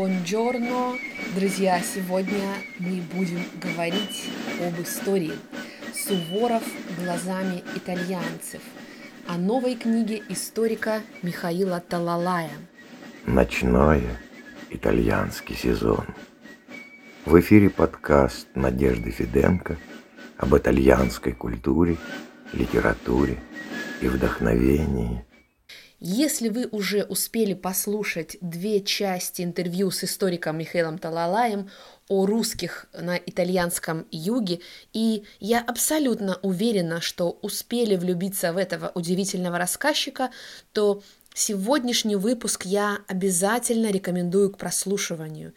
бонджорно! Друзья, сегодня мы будем говорить об истории. Суворов глазами итальянцев. О новой книге историка Михаила Талалая. Ночной итальянский сезон. В эфире подкаст Надежды Фиденко об итальянской культуре, литературе и вдохновении – если вы уже успели послушать две части интервью с историком Михаилом Талалаем о русских на итальянском юге, и я абсолютно уверена, что успели влюбиться в этого удивительного рассказчика, то сегодняшний выпуск я обязательно рекомендую к прослушиванию.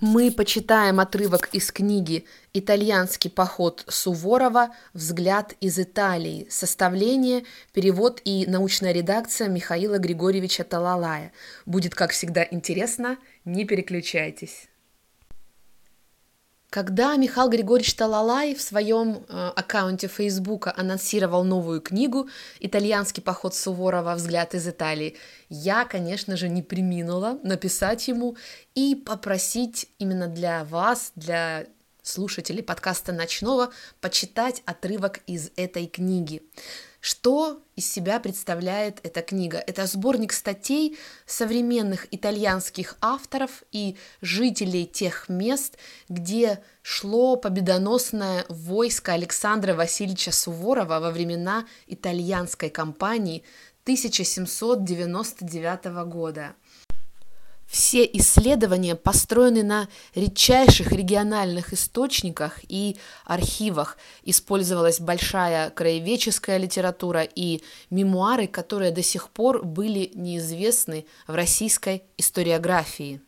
Мы почитаем отрывок из книги «Итальянский поход Суворова. Взгляд из Италии». Составление, перевод и научная редакция Михаила Григорьевича Талалая. Будет, как всегда, интересно. Не переключайтесь. Когда Михаил Григорьевич Талалай в своем э, аккаунте Фейсбука анонсировал новую книгу «Итальянский поход Суворова. Взгляд из Италии», я, конечно же, не приминула написать ему и попросить именно для вас, для слушателей подкаста «Ночного» почитать отрывок из этой книги. Что из себя представляет эта книга? Это сборник статей современных итальянских авторов и жителей тех мест, где шло победоносное войско Александра Васильевича Суворова во времена итальянской кампании 1799 года. Все исследования построены на редчайших региональных источниках и архивах. Использовалась большая краеведческая литература и мемуары, которые до сих пор были неизвестны в российской историографии.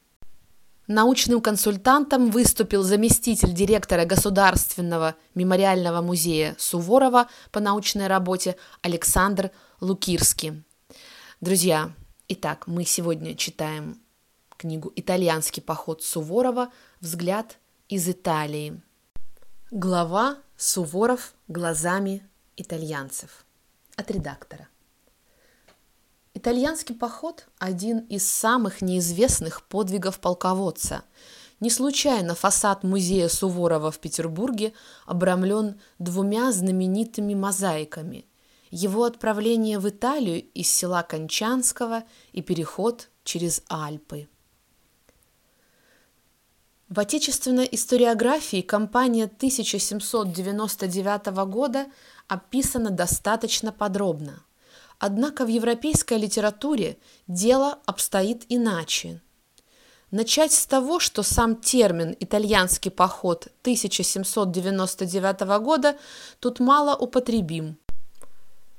Научным консультантом выступил заместитель директора Государственного мемориального музея Суворова по научной работе Александр Лукирский. Друзья, итак, мы сегодня читаем книгу «Итальянский поход Суворова. Взгляд из Италии». Глава «Суворов глазами итальянцев» от редактора. Итальянский поход – один из самых неизвестных подвигов полководца. Не случайно фасад музея Суворова в Петербурге обрамлен двумя знаменитыми мозаиками – его отправление в Италию из села Кончанского и переход через Альпы – в отечественной историографии кампания 1799 года описана достаточно подробно. Однако в европейской литературе дело обстоит иначе. Начать с того, что сам термин «итальянский поход 1799 года» тут мало употребим.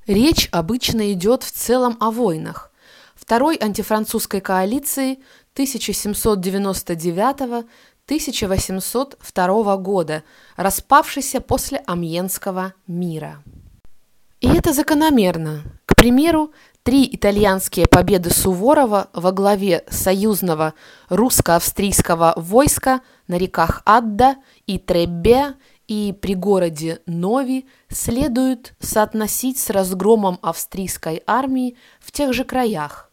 Речь обычно идет в целом о войнах. Второй антифранцузской коалиции 1799 1802 года, распавшийся после Амьенского мира. И это закономерно. К примеру, три итальянские победы Суворова во главе союзного русско-австрийского войска на реках Адда и Треббе и при городе Нови следует соотносить с разгромом австрийской армии в тех же краях.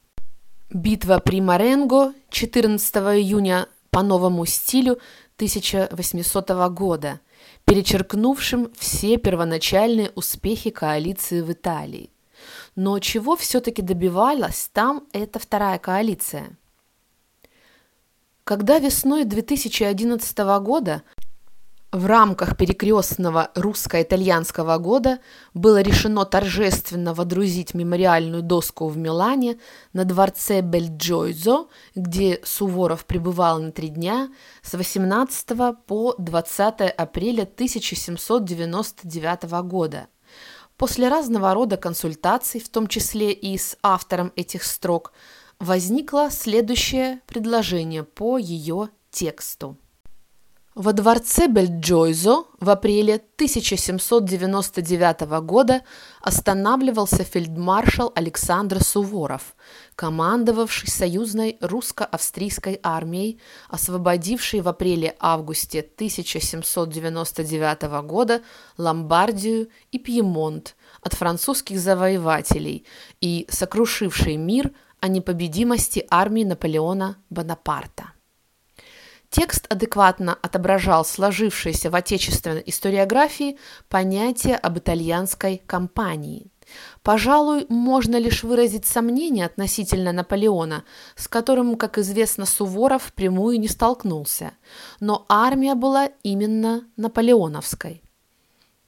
Битва при Маренго 14 июня по новому стилю 1800 года, перечеркнувшим все первоначальные успехи коалиции в Италии. Но чего все-таки добивалась там эта вторая коалиция? Когда весной 2011 года в рамках перекрестного русско-итальянского года было решено торжественно водрузить мемориальную доску в Милане на дворце Бельджойзо, где Суворов пребывал на три дня с 18 по 20 апреля 1799 года. После разного рода консультаций, в том числе и с автором этих строк, возникло следующее предложение по ее тексту. Во дворце Бельджойзо в апреле 1799 года останавливался фельдмаршал Александр Суворов, командовавший союзной русско-австрийской армией, освободивший в апреле-августе 1799 года Ломбардию и Пьемонт от французских завоевателей и сокрушивший мир о непобедимости армии Наполеона Бонапарта. Текст адекватно отображал сложившееся в отечественной историографии понятие об итальянской кампании. Пожалуй, можно лишь выразить сомнение относительно Наполеона, с которым, как известно, Суворов впрямую не столкнулся, но армия была именно наполеоновской.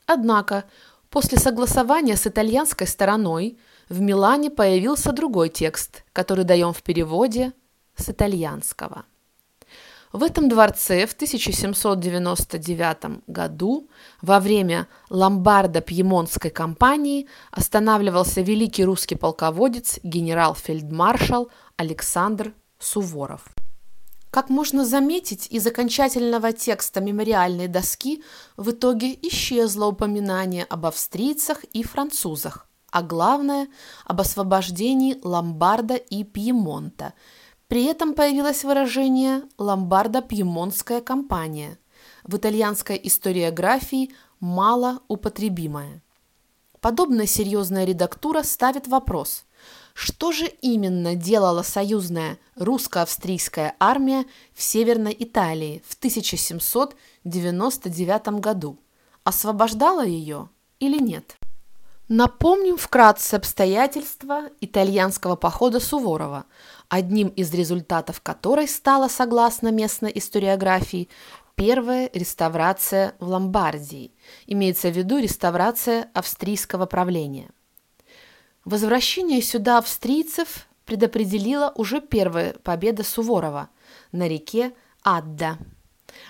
Однако, после согласования с итальянской стороной в Милане появился другой текст, который даем в переводе с итальянского. В этом дворце в 1799 году во время ломбардо-пьемонтской кампании останавливался великий русский полководец генерал-фельдмаршал Александр Суворов. Как можно заметить, из окончательного текста мемориальной доски в итоге исчезло упоминание об австрийцах и французах, а главное – об освобождении Ломбарда и Пьемонта – при этом появилось выражение «ломбардо-пьемонтская компания», в итальянской историографии мало употребимое. Подобная серьезная редактура ставит вопрос, что же именно делала союзная русско-австрийская армия в Северной Италии в 1799 году? Освобождала ее или нет? Напомним вкратце обстоятельства итальянского похода Суворова, одним из результатов которой стала, согласно местной историографии, первая реставрация в Ломбардии, имеется в виду реставрация австрийского правления. Возвращение сюда австрийцев предопределила уже первая победа Суворова на реке Адда.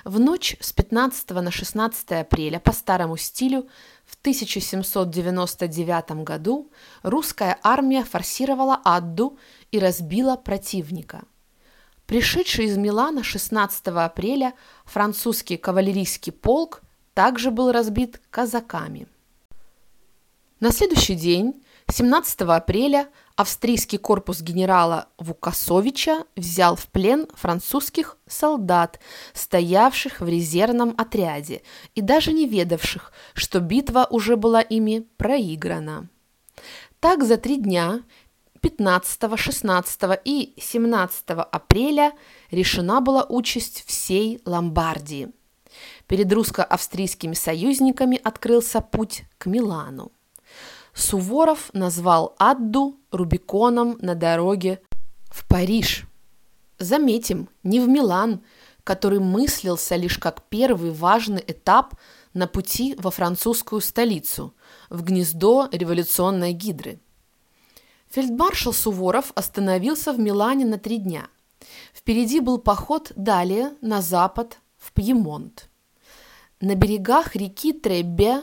В ночь с 15 на 16 апреля по старому стилю в 1799 году русская армия форсировала Адду и разбила противника. Пришедший из Милана 16 апреля французский кавалерийский полк также был разбит казаками. На следующий день, 17 апреля, австрийский корпус генерала Вукасовича взял в плен французских солдат, стоявших в резервном отряде и даже не ведавших, что битва уже была ими проиграна. Так за три дня 15, 16 и 17 апреля решена была участь всей Ломбардии. Перед русско-австрийскими союзниками открылся путь к Милану. Суворов назвал Адду Рубиконом на дороге в Париж. Заметим, не в Милан, который мыслился лишь как первый важный этап на пути во французскую столицу, в гнездо революционной гидры – Фельдмаршал Суворов остановился в Милане на три дня. Впереди был поход далее, на запад, в Пьемонт. На берегах реки Треббе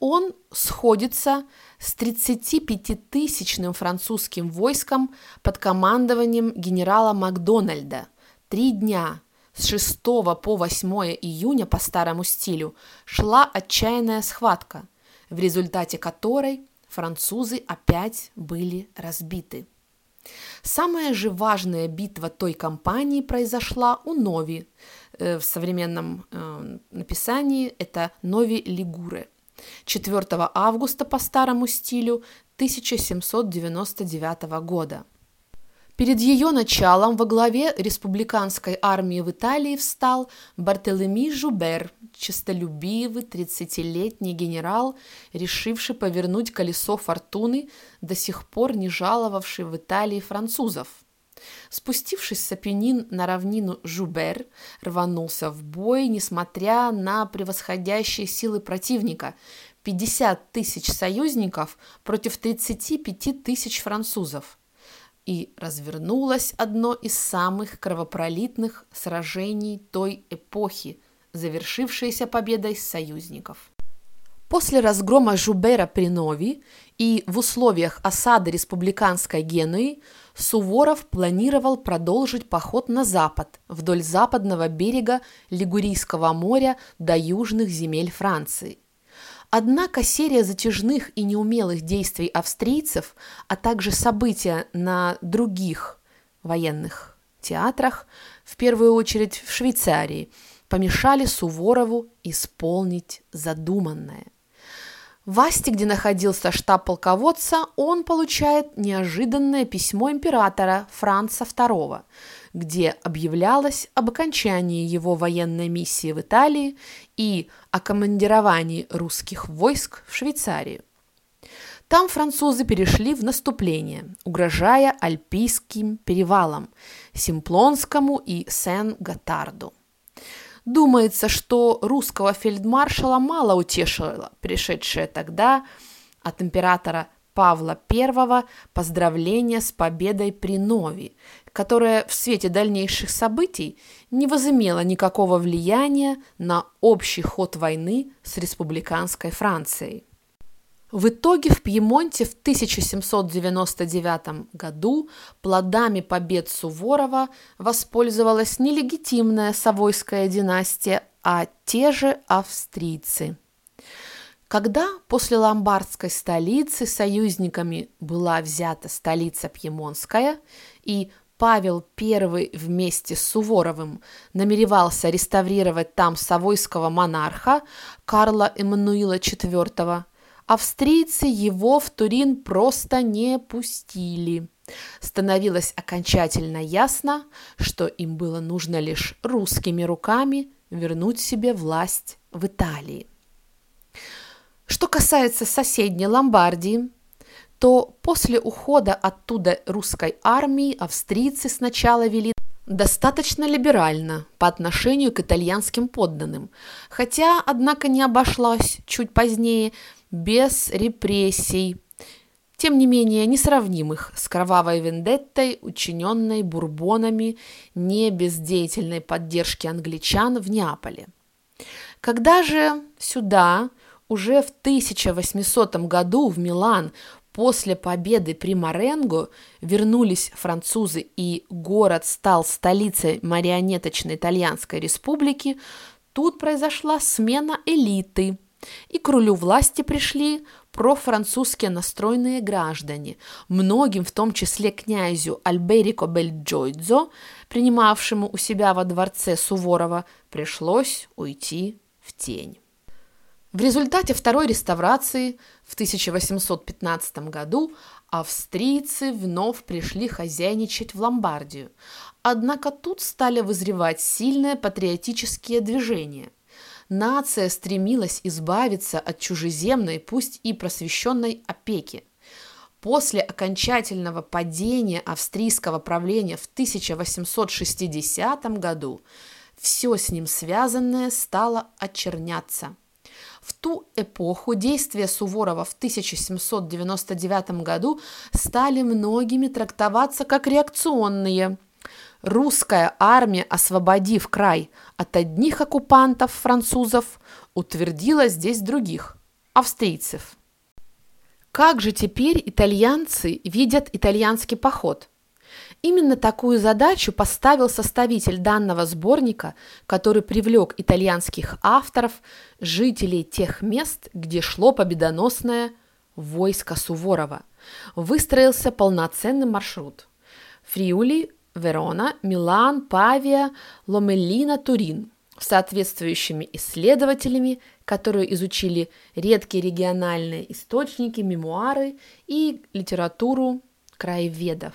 он сходится с 35-тысячным французским войском под командованием генерала Макдональда. Три дня с 6 по 8 июня по старому стилю шла отчаянная схватка, в результате которой французы опять были разбиты. Самая же важная битва той кампании произошла у Нови. Э, в современном э, написании это Нови Лигуре. 4 августа по старому стилю 1799 года. Перед ее началом во главе республиканской армии в Италии встал Бартелеми Жубер, честолюбивый 30-летний генерал, решивший повернуть колесо фортуны, до сих пор не жаловавший в Италии французов. Спустившись с Апеннин на равнину Жубер, рванулся в бой, несмотря на превосходящие силы противника – 50 тысяч союзников против 35 тысяч французов – и развернулось одно из самых кровопролитных сражений той эпохи, завершившееся победой союзников. После разгрома Жубера при Нови и в условиях осады республиканской Генуи Суворов планировал продолжить поход на запад, вдоль западного берега Лигурийского моря до южных земель Франции. Однако серия затяжных и неумелых действий австрийцев, а также события на других военных театрах, в первую очередь в Швейцарии, помешали Суворову исполнить задуманное. В Асте, где находился штаб полководца, он получает неожиданное письмо императора Франца II, где объявлялось об окончании его военной миссии в Италии и о командировании русских войск в Швейцарию. Там французы перешли в наступление, угрожая Альпийским перевалам, Симплонскому и Сен-Готарду. Думается, что русского фельдмаршала мало утешило пришедшее тогда от императора Павла I поздравление с победой при Нови, которая в свете дальнейших событий не возымела никакого влияния на общий ход войны с республиканской Францией. В итоге в Пьемонте в 1799 году плодами побед Суворова воспользовалась не легитимная Савойская династия, а те же австрийцы. Когда после ломбардской столицы союзниками была взята столица Пьемонская и Павел I вместе с Суворовым намеревался реставрировать там савойского монарха Карла Эммануила IV, австрийцы его в Турин просто не пустили. Становилось окончательно ясно, что им было нужно лишь русскими руками вернуть себе власть в Италии. Что касается соседней Ломбардии, то после ухода оттуда русской армии австрийцы сначала вели достаточно либерально по отношению к итальянским подданным, хотя, однако, не обошлось чуть позднее без репрессий, тем не менее несравнимых с кровавой вендеттой, учиненной бурбонами не без деятельной поддержки англичан в Неаполе. Когда же сюда уже в 1800 году в Милан после победы при Маренго вернулись французы и город стал столицей марионеточной итальянской республики, тут произошла смена элиты – и к рулю власти пришли профранцузские настроенные граждане, многим, в том числе князю Альберико Бельджойдзо, принимавшему у себя во дворце Суворова, пришлось уйти в тень. В результате второй реставрации в 1815 году австрийцы вновь пришли хозяйничать в Ломбардию, однако тут стали вызревать сильные патриотические движения нация стремилась избавиться от чужеземной, пусть и просвещенной опеки. После окончательного падения австрийского правления в 1860 году все с ним связанное стало очерняться. В ту эпоху действия Суворова в 1799 году стали многими трактоваться как реакционные – Русская армия, освободив край от одних оккупантов французов, утвердила здесь других – австрийцев. Как же теперь итальянцы видят итальянский поход? Именно такую задачу поставил составитель данного сборника, который привлек итальянских авторов, жителей тех мест, где шло победоносное войско Суворова. Выстроился полноценный маршрут. Фриули Верона, Милан, Павия, Ломеллина, Турин соответствующими исследователями, которые изучили редкие региональные источники, мемуары и литературу краеведов.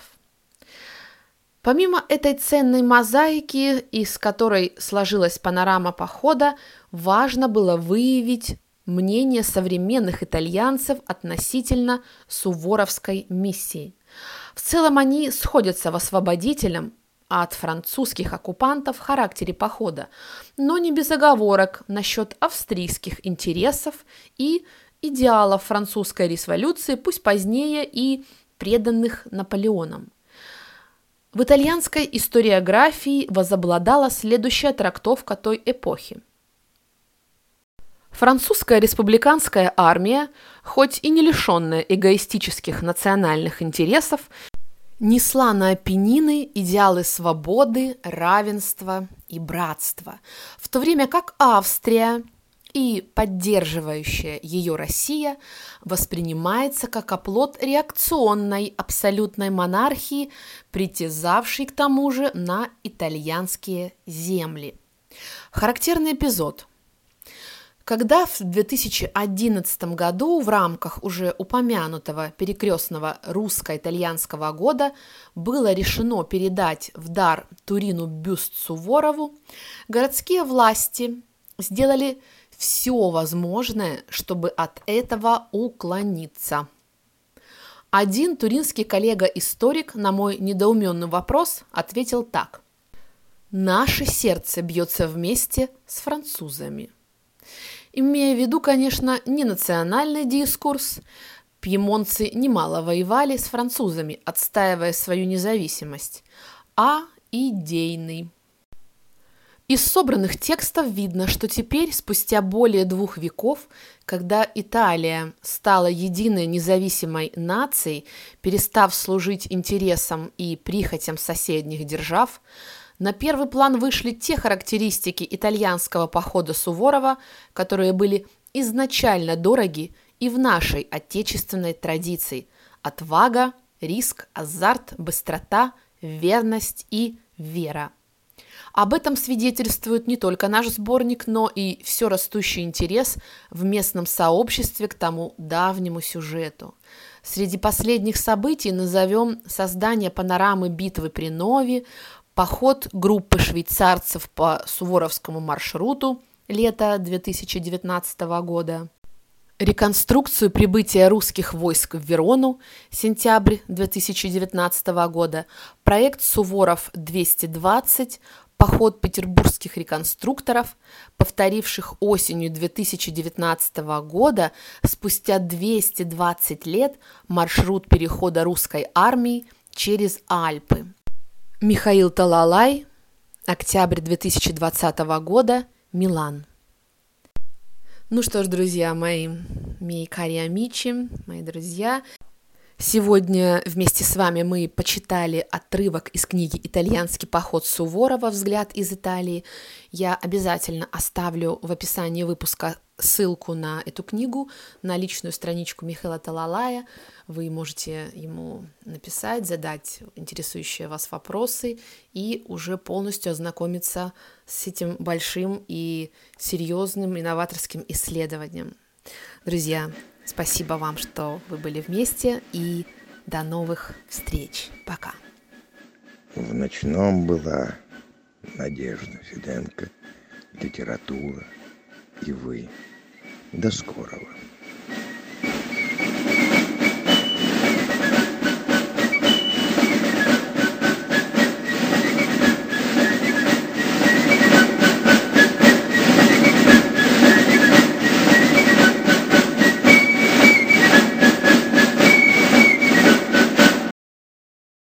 Помимо этой ценной мозаики, из которой сложилась панорама похода, важно было выявить мнение современных итальянцев относительно суворовской миссии – в целом они сходятся в освободителем от французских оккупантов в характере похода, но не без оговорок насчет австрийских интересов и идеалов французской революции, пусть позднее и преданных Наполеоном. В итальянской историографии возобладала следующая трактовка той эпохи – Французская республиканская армия, хоть и не лишенная эгоистических национальных интересов, несла на Апеннины идеалы свободы, равенства и братства, в то время как Австрия и поддерживающая ее Россия воспринимается как оплот реакционной абсолютной монархии, притязавшей к тому же на итальянские земли. Характерный эпизод – Когда в 2011 году в рамках уже упомянутого перекрестного русско-итальянского года было решено передать в дар Турину бюст Суворову, городские власти сделали все возможное, чтобы от этого уклониться. Один туринский коллега-историк на мой недоуменный вопрос ответил так. «Наше сердце бьется вместе с французами» имея в виду, конечно, не национальный дискурс. Пьемонцы немало воевали с французами, отстаивая свою независимость, а идейный. Из собранных текстов видно, что теперь, спустя более двух веков, когда Италия стала единой независимой нацией, перестав служить интересам и прихотям соседних держав, на первый план вышли те характеристики итальянского похода Суворова, которые были изначально дороги и в нашей отечественной традиции – отвага, риск, азарт, быстрота, верность и вера. Об этом свидетельствует не только наш сборник, но и все растущий интерес в местном сообществе к тому давнему сюжету. Среди последних событий назовем создание панорамы битвы при Нове, поход группы швейцарцев по Суворовскому маршруту лета 2019 года, реконструкцию прибытия русских войск в Верону сентябрь 2019 года, проект «Суворов-220», поход петербургских реконструкторов, повторивших осенью 2019 года спустя 220 лет маршрут перехода русской армии через Альпы. Михаил Талалай, октябрь 2020 года, Милан. Ну что ж, друзья мои, мои кари амичи, мои друзья, Сегодня вместе с вами мы почитали отрывок из книги «Итальянский поход Суворова. Взгляд из Италии». Я обязательно оставлю в описании выпуска ссылку на эту книгу, на личную страничку Михаила Талалая. Вы можете ему написать, задать интересующие вас вопросы и уже полностью ознакомиться с этим большим и серьезным инноваторским исследованием. Друзья, Спасибо вам, что вы были вместе, и до новых встреч. Пока. В ночном была Надежда Фиденко, литература и вы. До скорого.